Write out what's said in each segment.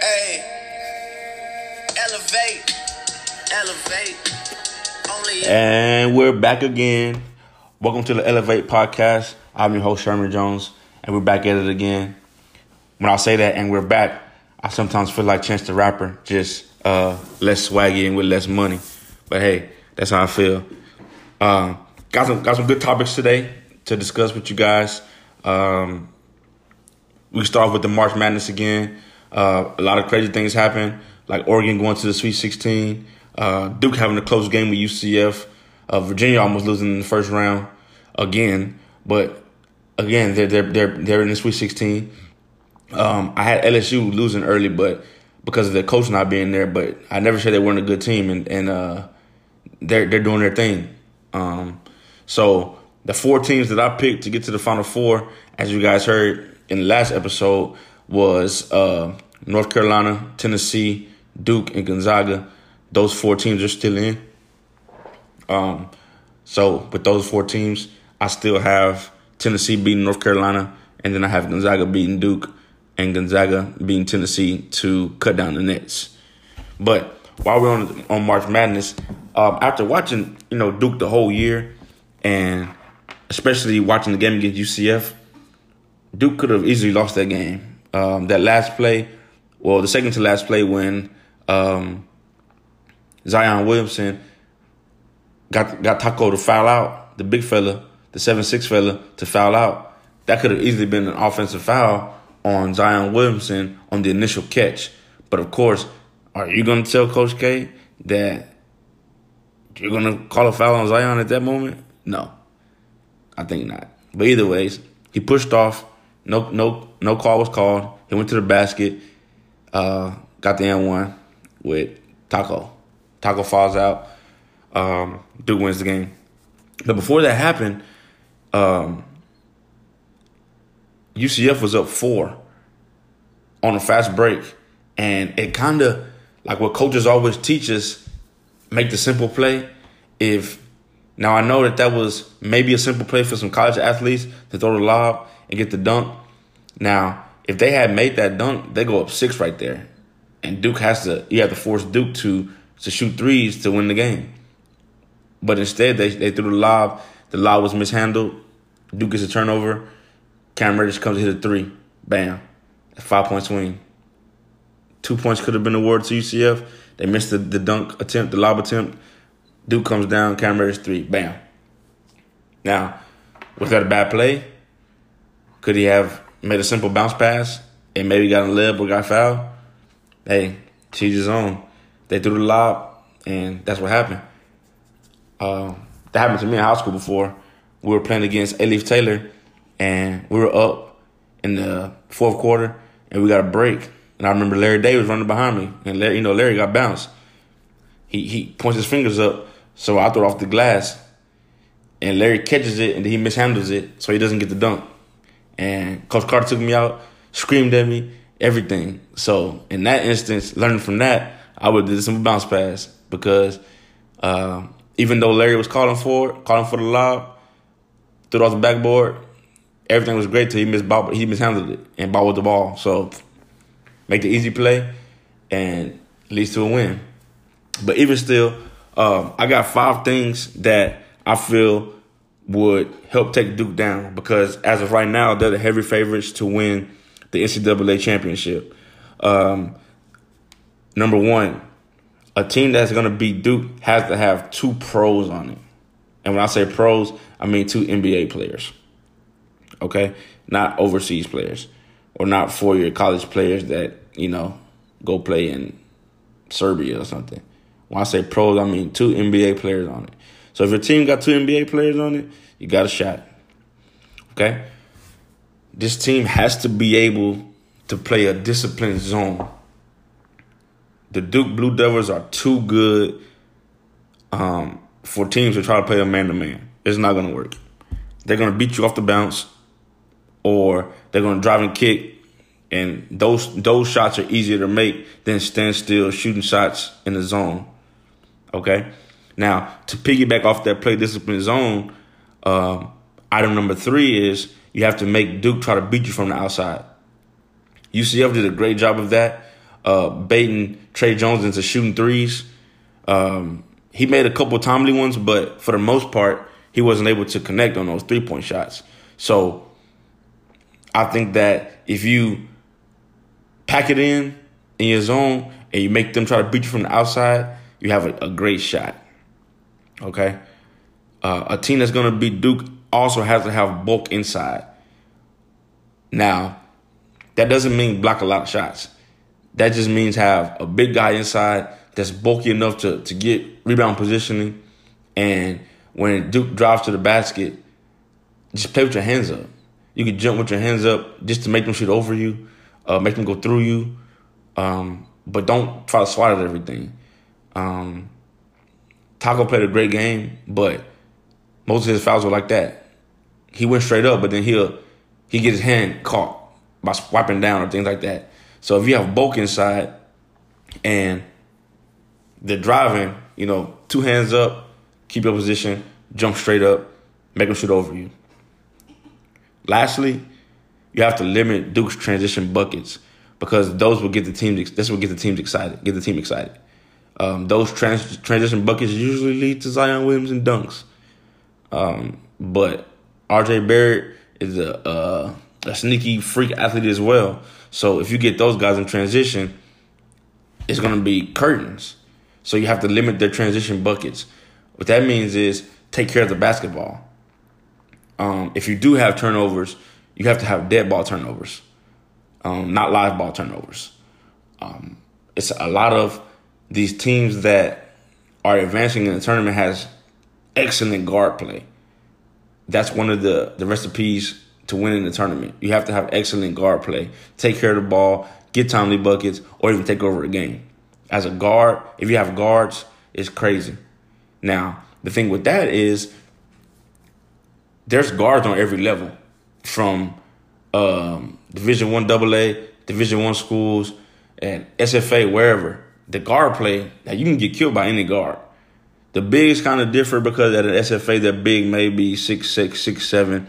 Hey, elevate, elevate. Only And we're back again. Welcome to the Elevate Podcast. I'm your host, Sherman Jones, and we're back at it again. When I say that and we're back, I sometimes feel like Chance the Rapper, just uh, less swaggy and with less money. But hey, that's how I feel. Uh, got some got some good topics today to discuss with you guys. Um, we start off with the March Madness again. Uh, a lot of crazy things happen, like Oregon going to the Sweet 16, uh, Duke having a close game with UCF, uh, Virginia almost losing in the first round again. But again, they're they're they're they're in the Sweet 16. Um, I had LSU losing early, but because of their coach not being there, but I never said they weren't a good team, and and uh, they're they're doing their thing. Um, so the four teams that I picked to get to the Final Four, as you guys heard in the last episode, was uh, North Carolina, Tennessee, Duke, and Gonzaga. Those four teams are still in. Um, so with those four teams, I still have Tennessee beating North Carolina, and then I have Gonzaga beating Duke, and Gonzaga beating Tennessee to cut down the nets. But while we're on on March Madness, um, after watching you know Duke the whole year, and especially watching the game against UCF, Duke could have easily lost that game. Um, that last play, well, the second to last play when um, Zion Williamson got got Tacko to foul out, the big fella, the seven six fella to foul out. That could have easily been an offensive foul on Zion Williamson on the initial catch. But of course, are you going to tell Coach K that you're going to call a foul on Zion at that moment? No, I think not. But either ways, he pushed off. No, no, no call was called. He went to the basket, uh, got the N one with Tacko. Tacko falls out. Um, Duke wins the game. But before that happened, um, UCF was up four on a fast break, and it kind of like what coaches always teach us: make the simple play. If now I know that that was maybe a simple play for some college athletes to throw the lob and get the dunk. Now, if they had made that dunk, they go up six right there, and Duke has to. You have to force Duke to to shoot threes to win the game. But instead, they they threw the lob. The lob was mishandled. Duke gets a turnover. Cam Reddish comes to hit a three. Bam. A Five point swing. Two points could have been awarded to UCF. They missed the, the dunk attempt, the lob attempt. Duke comes down. Cam Reddish three. Bam. Now, was that a bad play? Could he have made a simple bounce pass and maybe got a lib or got fouled? Hey, teach his own. They threw the lob, and that's what happened. Uh, that happened to me in high school before. We were playing against Alief Taylor, and we were up in the fourth quarter, and we got a break. And I remember Larry Davis running behind me, and Larry, you know Larry got bounced. He he points his fingers up, so I throw it off the glass, and Larry catches it, and he mishandles it, so he doesn't get the dunk. And Coach Carter took me out, screamed at me, everything. So in that instance, learning from that, I would do some bounce pass because uh, even though Larry was calling for it, calling for the lob, threw it off the backboard, everything was great till he missed ball, he mishandled it and ball with the ball. So make the easy play and leads to a win. But even still, um, I got five things that I feel would help take Duke down because as of right now, they're the heavy favorites to win the NCAA championship. Um, number one, a team that's going to beat Duke has to have two pros on it. And when I say pros, I mean two NBA players. Okay? Not overseas players or not four year college players that, you know, go play in Serbia or something. When I say pros, I mean two NBA players on it. So if your team got two NBA players on it, you got a shot. Okay? This team has to be able to play a disciplined zone. The Duke Blue Devils are too good um, for teams to try to play a man to man. It's not going to work. They're going to beat you off the bounce, or they're going to drive and kick, and those those shots are easier to make than stand still shooting shots in the zone. Okay. Now to piggyback off that play discipline zone, um, item number three is you have to make Duke try to beat you from the outside. UCF did a great job of that, uh, baiting Tre Jones into shooting threes. Um, he made a couple timely ones, but for the most part, he wasn't able to connect on those three point shots. So I think that if you pack it in in your zone and you make them try to beat you from the outside, you have a, a great shot. Okay. Uh, a team that's going to beat Duke also has to have bulk inside. Now, that doesn't mean block a lot of shots. That just means have a big guy inside that's bulky enough to, to get rebound positioning. And when Duke drives to the basket, just play with your hands up. You can jump with your hands up just to make them shoot over you, uh, make them go through you. Um, but don't try to swat at everything. Um, Tacko played a great game, but most of his fouls were like that. He went straight up, but then he'll he get his hand caught by swiping down or things like that. So if you have bulk inside and they're driving, you know, two hands up, keep your position, jump straight up, make them shoot over you. Lastly, you have to limit Duke's transition buckets because those will get the team. This will get the teams excited. Get the team excited. Um, those trans- transition buckets usually lead to Zion Williamson dunks. Um, but RJ Barrett is a, a a sneaky freak athlete as well. So if you get those guys in transition, it's gonna be curtains. So you have to limit their transition buckets. What that means is take care of the basketball. Um, if you do have turnovers, you have to have dead ball turnovers, um, not live ball turnovers. Um, it's a lot of these teams that are advancing in the tournament has excellent guard play. That's one of the the recipes to win in the tournament. You have to have excellent guard play, take care of the ball, get timely buckets, or even take over a game. As a guard, if you have guards, it's crazy. Now, the thing with that is there's guards on every level from um, Division One AA, Division One schools, and SFA, wherever. The guard play, that you can get killed by any guard. The bigs kind of differ because at an SFA, the big may be six six, six seven,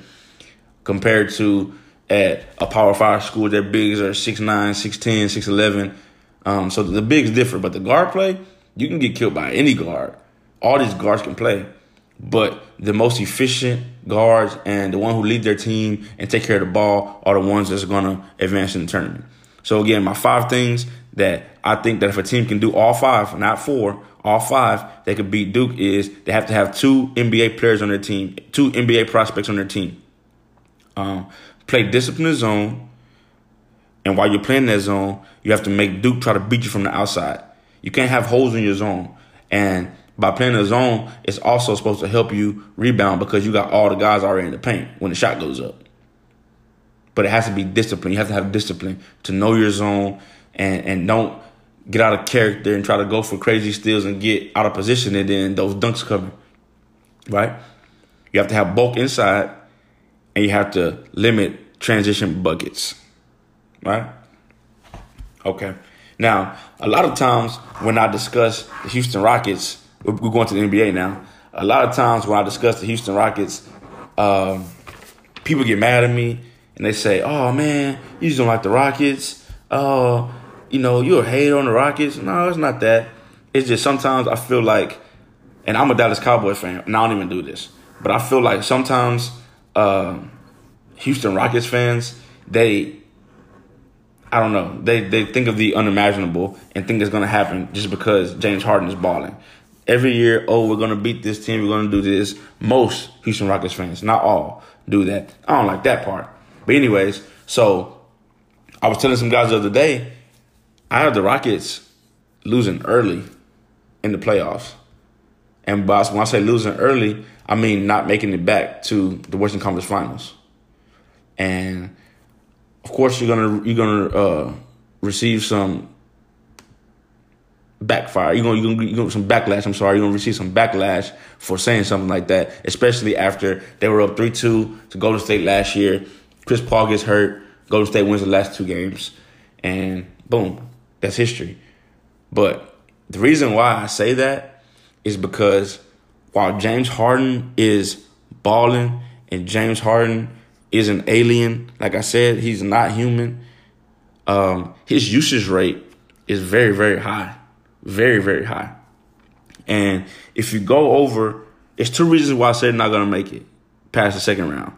compared to at a Power Five school, their bigs are six nine, six ten, six eleven. Um, so the bigs differ, but the guard play, you can get killed by any guard. All these guards can play, but the most efficient guards and the one who lead their team and take care of the ball are the ones that's to advance in the tournament. So again, my five things that I think that if a team can do all five, not four, all five, they could beat Duke is they have to have two NBA players on their team, two NBA prospects on their team. Um, play disciplined zone, and while you're playing that zone, you have to make Duke try to beat you from the outside. You can't have holes in your zone, and by playing the zone, it's also supposed to help you rebound because you got all the guys already in the paint when the shot goes up. But it has to be discipline. You have to have discipline to know your zone and and don't get out of character and try to go for crazy steals and get out of position and then those dunks coming. Right? You have to have bulk inside and you have to limit transition buckets. Right? Okay. Now, a lot of times when I discuss the Houston Rockets, we're going to the NBA now. A lot of times when I discuss the Houston Rockets, um, people get mad at me and they say, "Oh man, you just don't like the Rockets. Oh, you know, you're a hater on the Rockets." No, it's not that. It's just sometimes I feel like, and I'm a Dallas Cowboy fan, and I don't even do this, but I feel like sometimes uh, Houston Rockets fans, they, I don't know, they they think of the unimaginable and think it's gonna happen just because James Harden is balling. Every year, oh, we're gonna beat this team, we're gonna do this. Most Houston Rockets fans, not all, do that. I don't like that part. But anyways, so I was telling some guys the other day, I have the Rockets losing early in the playoffs. And by, when I say losing early, I mean not making it back to the Western Conference Finals and of course you're gonna you're gonna uh, receive some backfire. You're gonna, you're gonna, you're gonna some backlash. I'm sorry. You're gonna receive some backlash for saying something like that, especially after they were up three two to Golden State last year. Chris Paul gets hurt. Golden State wins the last two games, and boom, that's history. But the reason why I say that is because while James Harden is balling and James Harden is an alien. Like I said, he's not human. um, his usage rate is very, very high. Very, very high. And if you go over, it's two reasons why I said not going to make it past the second round.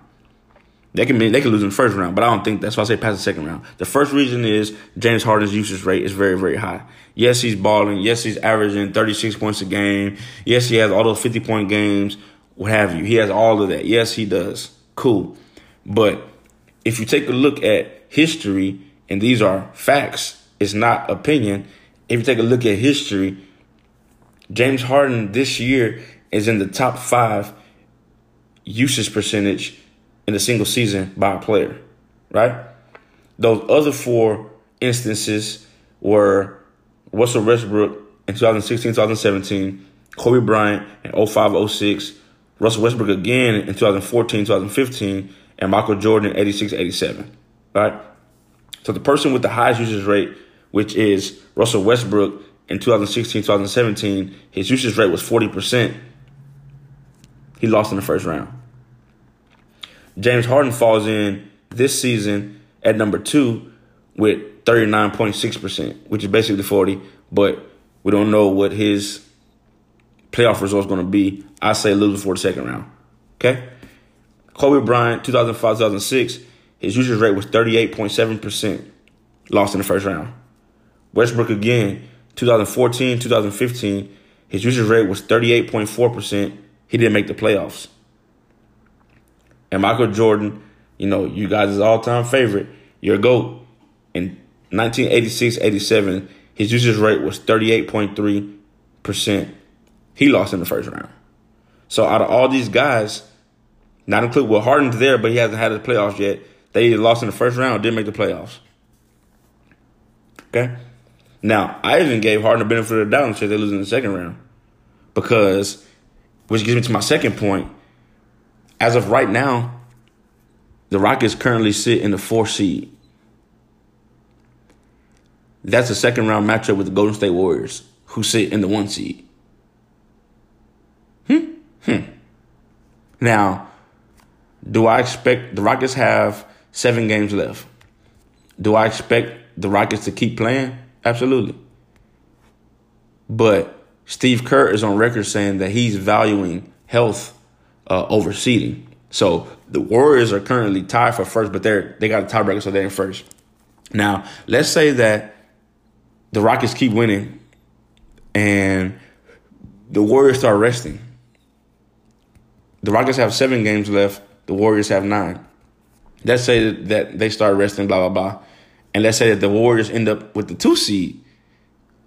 They can they can lose in the first round, but I don't think that's why I say past the second round. The first reason is James Harden's usage rate is very, very high. Yes, he's balling. Yes, he's averaging 36 points a game. Yes, he has all those 50 point games, what have you. He has all of that. Yes, he does. Cool. But if you take a look at history, and these are facts, it's not opinion. If you take a look at history, James Harden this year is in the top five usage percentage in a single season by a player, right? Those other four instances were Russell Westbrook in 2016 2017, Kobe Bryant in 05 06, Russell Westbrook again in 2014 2015, and Michael Jordan in 86 87, right? So the person with the highest usage rate, which is Russell Westbrook in 2016 2017, his usage rate was 40%. He lost in the first round. James Harden falls in this season at number two with 39.6%, which is basically 40, but we don't know what his playoff result is going to be. I say losing for the second round. Okay? Kobe Bryant, 2005 2006, his usage rate was 38.7%, lost in the first round. Westbrook again, 2014 2015, his usage rate was 38.4%. He didn't make the playoffs. And Michael Jordan, you know, you guys' all time favorite, your GOAT, in 1986 87, his usage rate was 38.3%. He lost in the first round. So out of all these guys, not including well, Harden's there, but he hasn't had the playoffs yet. They lost in the first round, didn't make the playoffs. Okay? Now, I even gave Harden the benefit of the doubt and said they lose in the second round. Because, which gives me to my second point, as of right now, the Rockets currently sit in the fourth seed. That's a second round matchup with the Golden State Warriors, who sit in the one seed. Hmm. Hmm. Now, do I expect the Rockets have seven games left? Do I expect the Rockets to keep playing? Absolutely. But Steve Kerr is on record saying that he's valuing health uh, over seeding. So the Warriors are currently tied for first, but they're they got a tiebreaker, so they're in first. Now, let's say that the Rockets keep winning and the Warriors start resting. The Rockets have seven games left. The Warriors have nine. Let's say that they start resting, blah blah blah, and let's say that the Warriors end up with the two seed,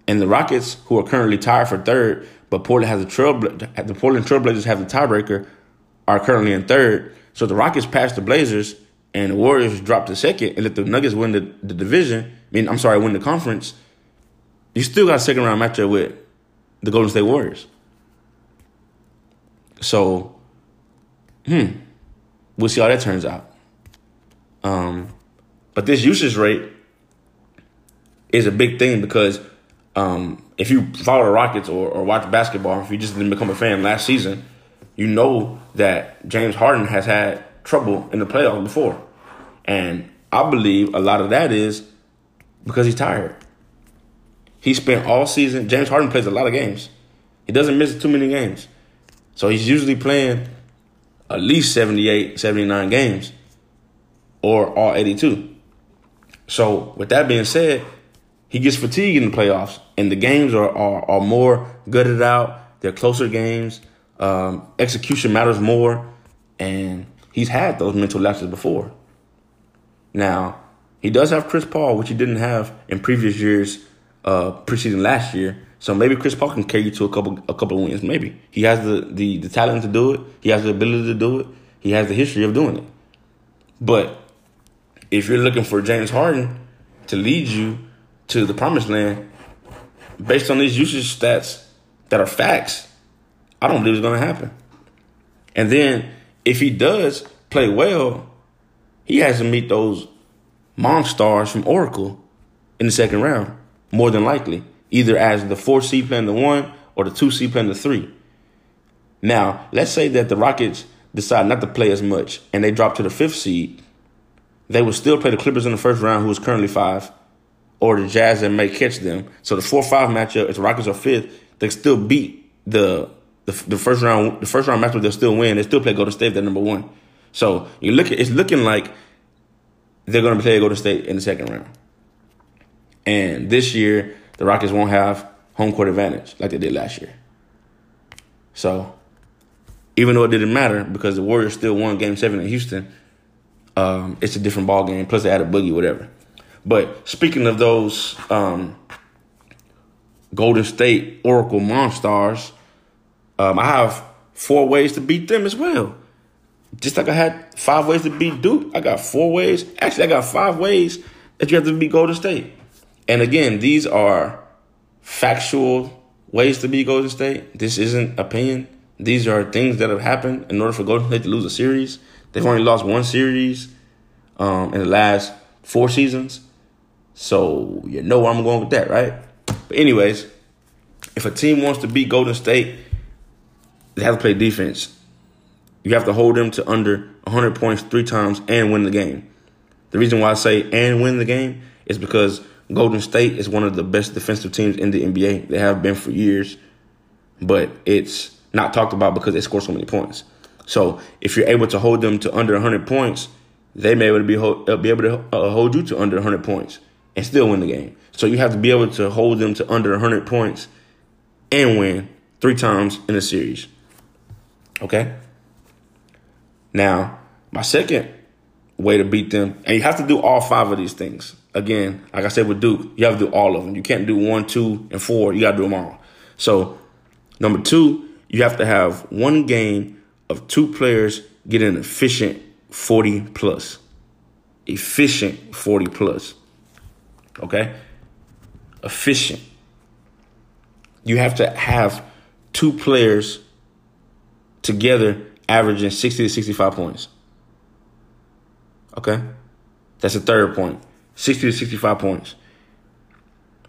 and the Rockets, who are currently tied for third, but Portland has a trail. The Portland Trailblazers have the tiebreaker are currently in third. So the Rockets passed the Blazers and the Warriors dropped to second and let the Nuggets win the, the division. I mean, I'm sorry, win the conference. You still got a second round matchup with the Golden State Warriors. So, hmm, we'll see how that turns out. Um, but this usage rate is a big thing because um, if you follow the Rockets or, or watch basketball, if you just didn't become a fan last season, you know that James Harden has had trouble in the playoffs before. And I believe a lot of that is because he's tired. He spent all season, James Harden plays a lot of games. He doesn't miss too many games. So he's usually playing at least 78, 79 games or all 82. So with that being said, he gets fatigued in the playoffs and the games are, are, are more gutted out. They're closer games. Um, execution matters more, and he's had those mental lapses before. Now, he does have Chris Paul, which he didn't have in previous years, uh, preseason last year. So maybe Chris Paul can carry you to a couple a couple of wins. Maybe he has the, the the talent to do it. He has the ability to do it. He has the history of doing it. But if you're looking for James Harden to lead you to the promised land, based on these usage stats that are facts, I don't believe it's going to happen. And then if he does play well, he has to meet those monsters from Oracle in the second round, more than likely, either as the four seed playing the one or the two seed playing the three. Now, let's say that the Rockets decide not to play as much and they drop to the fifth seed. They will still play the Clippers in the first round, who is currently five, or the Jazz that may catch them. So the four five matchup, if the Rockets are fifth, they still beat the the, the first round the first round matchup. They'll still win. They still play Golden State. They're number one. So you look at it's looking like they're going to play Golden State in the second round. And this year, the Rockets won't have home court advantage like they did last year. So even though it didn't matter because the Warriors still won Game Seven in Houston, um, it's a different ball game. Plus, they had a boogie, whatever. But speaking of those um, Golden State Oracle Monstars, um, I have four ways to beat them as well. Just like I had five ways to beat Duke, I got four ways. Actually, I got five ways that you have to beat Golden State. And again, these are factual ways to beat Golden State. This isn't opinion. These are things that have happened in order for Golden State to lose a series. They've only lost one series um, in the last four seasons. So you know where I'm going with that, right? But anyways, if a team wants to beat Golden State, they have to play defense. You have to hold them to under 100 points three times and win the game. The reason why I say and win the game is because Golden State is one of the best defensive teams in the NBA. They have been for years, but it's not talked about because they score so many points. So if you're able to hold them to under 100 points, they may be able to be, uh, be able to uh, hold you to under 100 points and still win the game. So you have to be able to hold them to under 100 points and win three times in a series. Okay? Now, my second way to beat them, and you have to do all five of these things. Again, like I said with Duke, you have to do all of them. You can't do one, two, and four. You got to do them all. So, number two, you have to have one game of two players get an efficient 40 plus. Efficient 40 plus. Okay? Efficient. You have to have two players together averaging 60 to 65 points. Okay? That's the third point. 60 to 65 points.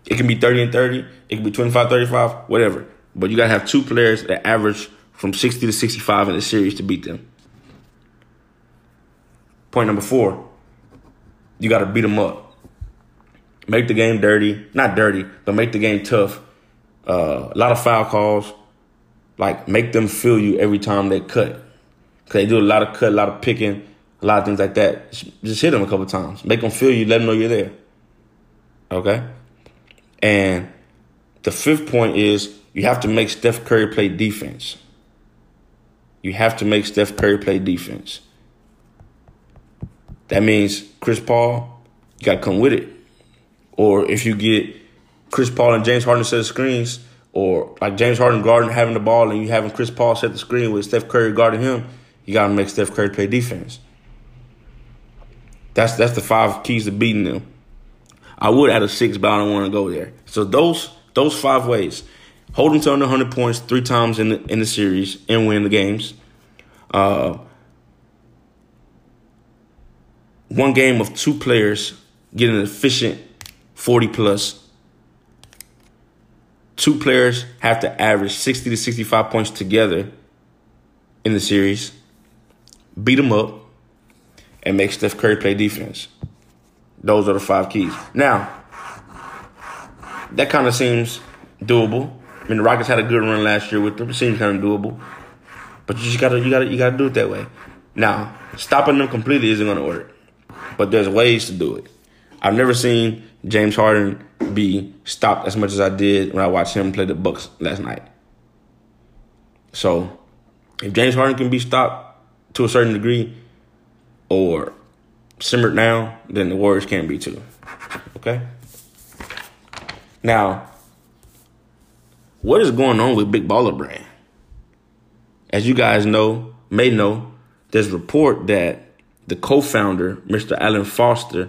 It can be 30 and 30, it can be 25, 35, whatever. But you got to have two players that average from 60 to 65 in the series to beat them. Point number four, you got to beat them up. Make the game dirty. Not dirty, but make the game tough. Uh, a lot of foul calls. Like, make them feel you every time they cut. Because they do a lot of cut, a lot of picking, a lot of things like that. Just hit them a couple times. Make them feel you, let them know you're there. Okay? And the fifth point is you have to make Steph Curry play defense. You have to make Steph Curry play defense. That means Chris Paul, you got to come with it. Or if you get Chris Paul and James Harden set the screens, or like James Harden guarding having the ball and you having Chris Paul set the screen with Steph Curry guarding him, you got to make Steph Curry play defense. That's that's the five keys to beating them. I would add a six, but I don't want to go there. So those those five ways: hold them to under 100 points three times in the in the series and win the games. Uh, one game of two players getting an efficient 40 plus. Two players have to average 60 to 65 points together in the series. Beat them up and make Steph Curry play defense. Those are the five keys. Now, that kind of seems doable. I mean, the Rockets had a good run last year with them. It seems kind of doable, but you just gotta, you gotta, you gotta do it that way. Now, stopping them completely isn't gonna work, but there's ways to do it. I've never seen James Harden be stopped as much as I did when I watched him play the Bucks last night. So, if James Harden can be stopped to a certain degree, or simmered now, then the Warriors can be too. Okay? Now, what is going on with Big Baller Brand? As you guys know, may know, there's a report that the co-founder, Mr. Alan Foster,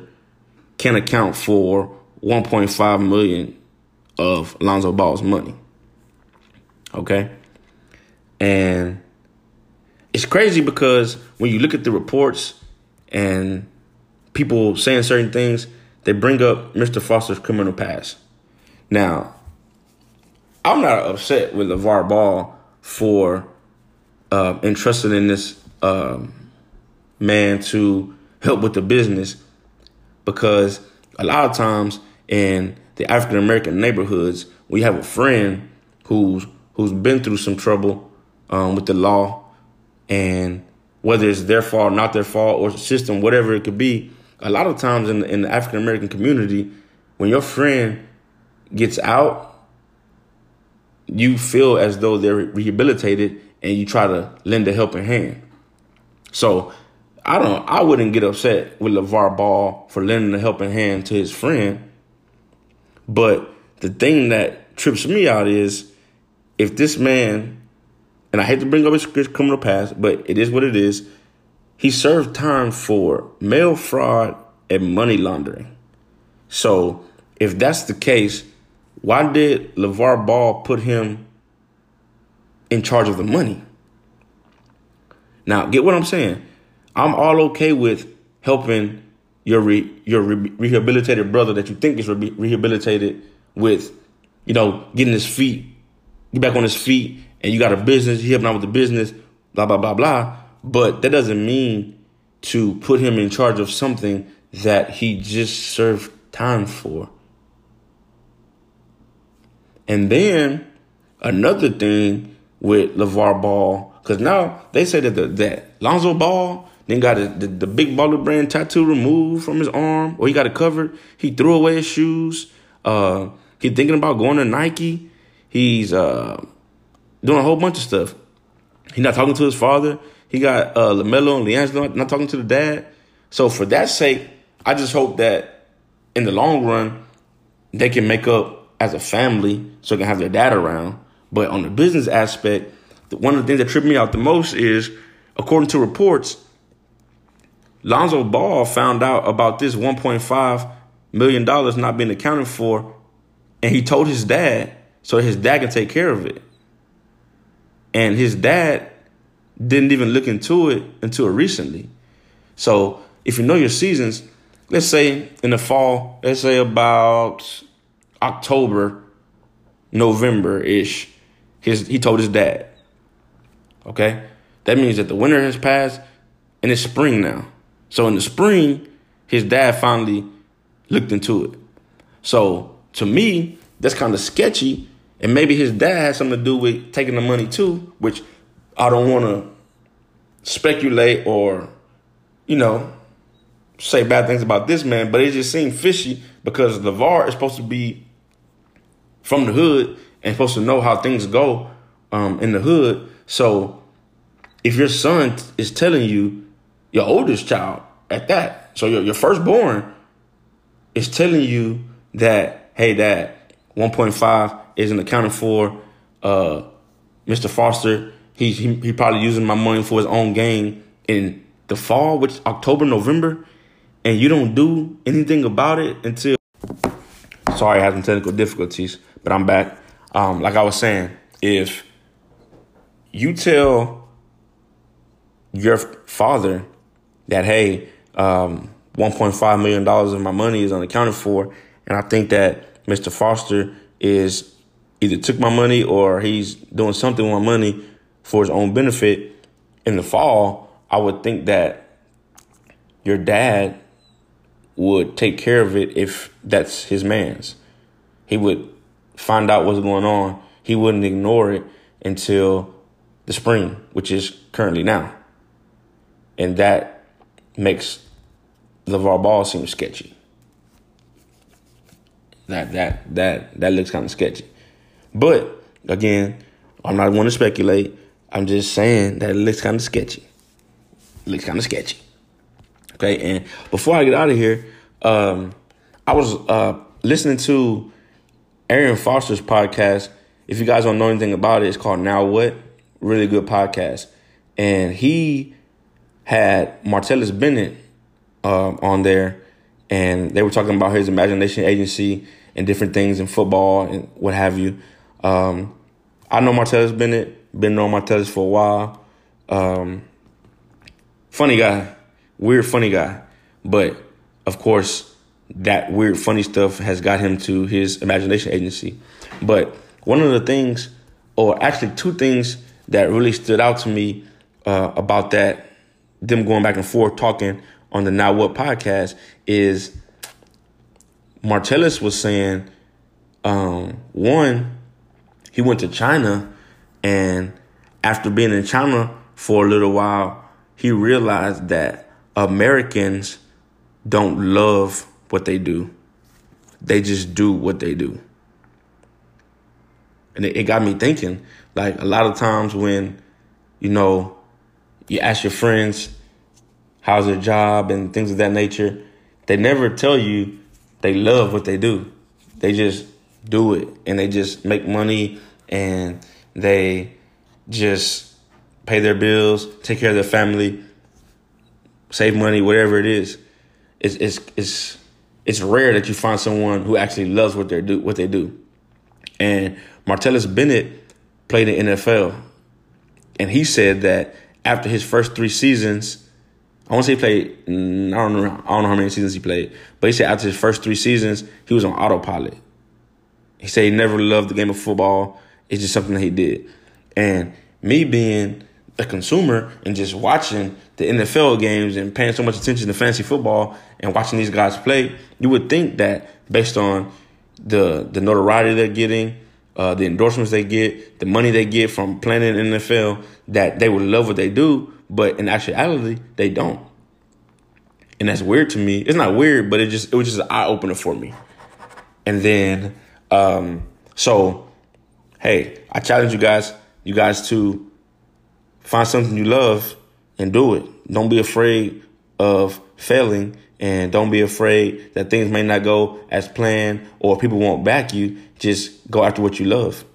can account for 1.5 million of Lonzo Ball's money. Okay? And it's crazy because when you look at the reports and people saying certain things, they bring up Mr. Foster's criminal past. Now, I'm not upset with LeVar Ball for uh, entrusting in this um, man to help with the business because a lot of times in the African American neighborhoods, we have a friend who's who's been through some trouble um, with the law, and whether it's their fault, not their fault, or system, whatever it could be. A lot of times in the, in the African American community, when your friend gets out, you feel as though they're rehabilitated, and you try to lend a helping hand. So I don't. I wouldn't get upset with LeVar Ball for lending a helping hand to his friend. But the thing that trips me out is if this man, and I hate to bring up his criminal past, but it is what it is. He served time for mail fraud and money laundering. So if that's the case, why did LeVar Ball put him in charge of the money? Now, get what I'm saying? I'm all okay with helping your re, your re, rehabilitated brother that you think is re, rehabilitated with, you know, getting his feet, get back on his feet, and you got a business, you helping out with the business, blah blah blah blah. But that doesn't mean to put him in charge of something that he just served time for. And then another thing with LeVar Ball, because now they say that the, that Lonzo Ball then got the, the, the, big baller brand tattoo removed from his arm, or he got it covered. He threw away his shoes. Uh, he's thinking about going to Nike. He's uh, doing a whole bunch of stuff. He's not talking to his father. He got uh, LaMelo and LiAngelo not talking to the dad. So for that sake, I just hope that in the long run, they can make up as a family so they can have their dad around. But on the business aspect, one of the things that tripped me out the most is, according to reports, Lonzo Ball found out about this $1.5 million not being accounted for, and he told his dad so his dad can take care of it. And his dad didn't even look into it until recently. So if you know your seasons, let's say in the fall, let's say about October, November ish, his he told his dad. Okay? That means that the winter has passed and it's spring now. So in the spring, his dad finally looked into it. So to me, that's kind of sketchy. And maybe his dad has something to do with taking the money too, which I don't want to speculate or, you know, say bad things about this man, but it just seemed fishy because LeVar is supposed to be from the hood and supposed to know how things go um, in the hood. So if your son is telling you your oldest child at that. So your, your firstborn is telling you that, hey, that 1.5 isn't accounted for. Uh, Mr. Foster, he's he, he probably using my money for his own gain in the fall, which October, November, and you don't do anything about it until. Sorry, I had some technical difficulties, but I'm back. Um, like I was saying, if you tell your father that hey, um, 1.5 million dollars of my money is unaccounted for, and I think that Mr. Foster is either took my money or he's doing something with my money for his own benefit. In the fall, I would think that your dad would take care of it if that's his man's. He would find out what's going on. He wouldn't ignore it until the spring, which is currently now. And that makes LeVar Ball seem sketchy. That that that that looks kind of sketchy. But again, I'm not going to speculate. I'm just saying that it looks kind of sketchy. It looks kind of sketchy. Okay, and before I get out of here, um, I was uh, listening to Arian Foster's podcast. If you guys don't know anything about it, it's called Now What. Really good podcast, and he had Martellus Bennett uh, on there, and they were talking about his imagination agency and different things in football and what have you. Um, I know Martellus Bennett, been knowing Martellus for a while. Um, funny guy, weird funny guy, but of course that weird funny stuff has got him to his imagination agency. But one of the things, or actually two things that really stood out to me uh, about that them going back and forth talking on the Now What podcast is Martellus was saying, um, one, he went to China, and after being in China for a little while, he realized that Americans don't love what they do. They just do what they do. And it, it got me thinking, like a lot of times when, you know, you ask your friends how's their job and things of that nature, they never tell you they love what they do. They just do it and they just make money and they just pay their bills, take care of their family, save money, whatever it is. It's it's it's it's rare that you find someone who actually loves what they do what they do. And Martellus Bennett played in NFL, and he said that after his first three seasons, I want to say he played. Mm, I don't know. I don't know how many seasons he played, but he said after his first three seasons, he was on autopilot. He said he never loved the game of football. It's just something that he did. And me being a consumer and just watching the NFL games and paying so much attention to fantasy football and watching these guys play, you would think that based on the the notoriety they're getting, uh, the endorsements they get, the money they get from playing in the NFL, that they would love what they do. But in actuality, they don't. And that's weird to me. It's not weird, but it just it was just an eye opener for me. And then um, so hey, I challenge you guys, you guys to find something you love and do it. Don't be afraid of failing and don't be afraid that things may not go as planned or people won't back you. Just go after what you love.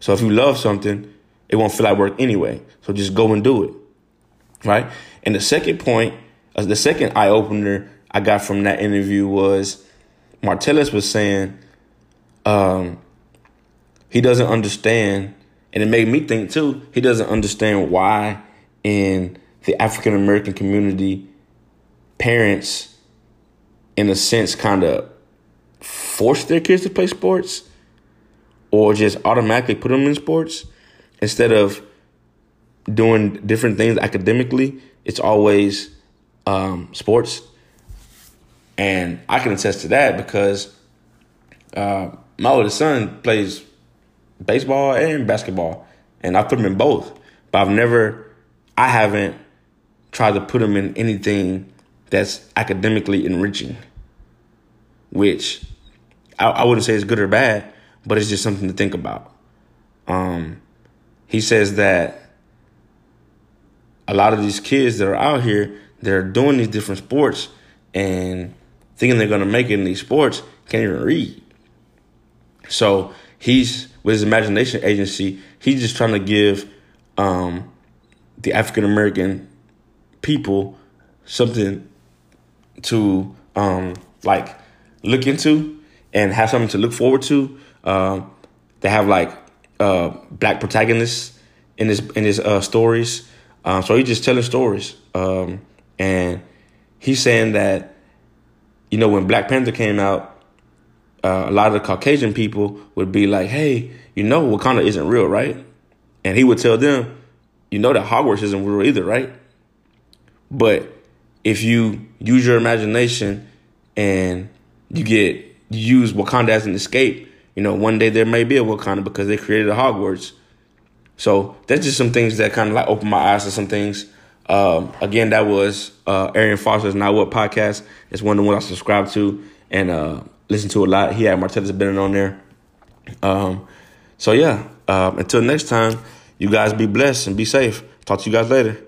So if you love something, it won't feel like work anyway. So just go and do it. Right? And the second point, uh, the second eye opener I got from that interview was Martellus was saying um, he doesn't understand, and it made me think too, he doesn't understand why in the African American community, parents, in a sense, kind of force their kids to play sports or just automatically put them in sports instead of doing different things academically. It's always um, sports. And I can attest to that because uh, my oldest son plays baseball and basketball, and I put him in both. But I've never, I haven't tried to put him in anything that's academically enriching, which I, I wouldn't say is good or bad, but it's just something to think about. Um, he says that a lot of these kids that are out here, they're doing these different sports and thinking they're going to make it in these sports, can't even read. So he's with his imagination agency. He's just trying to give um, the African American people something to um, like look into and have something to look forward to. Um, they have like uh, black protagonists in his in his uh, stories. Um, so he's just telling stories, um, and he's saying that you know when Black Panther came out, uh, a lot of the Caucasian people would be like, "Hey, you know, Wakanda isn't real, right?" And he would tell them, "You know that Hogwarts isn't real either, right?" But if you use your imagination and you get you use Wakanda as an escape, you know, one day there may be a Wakanda because they created a Hogwarts. So that's just some things that kind of like open my eyes to some things. Um, again, that was uh, Arian Foster's Now What podcast. It's one of the ones I subscribe to, and uh, listen to a lot. He had Martellus Bennett on there. Um, so yeah, um, until next time, you guys be blessed and be safe. Talk to you guys later.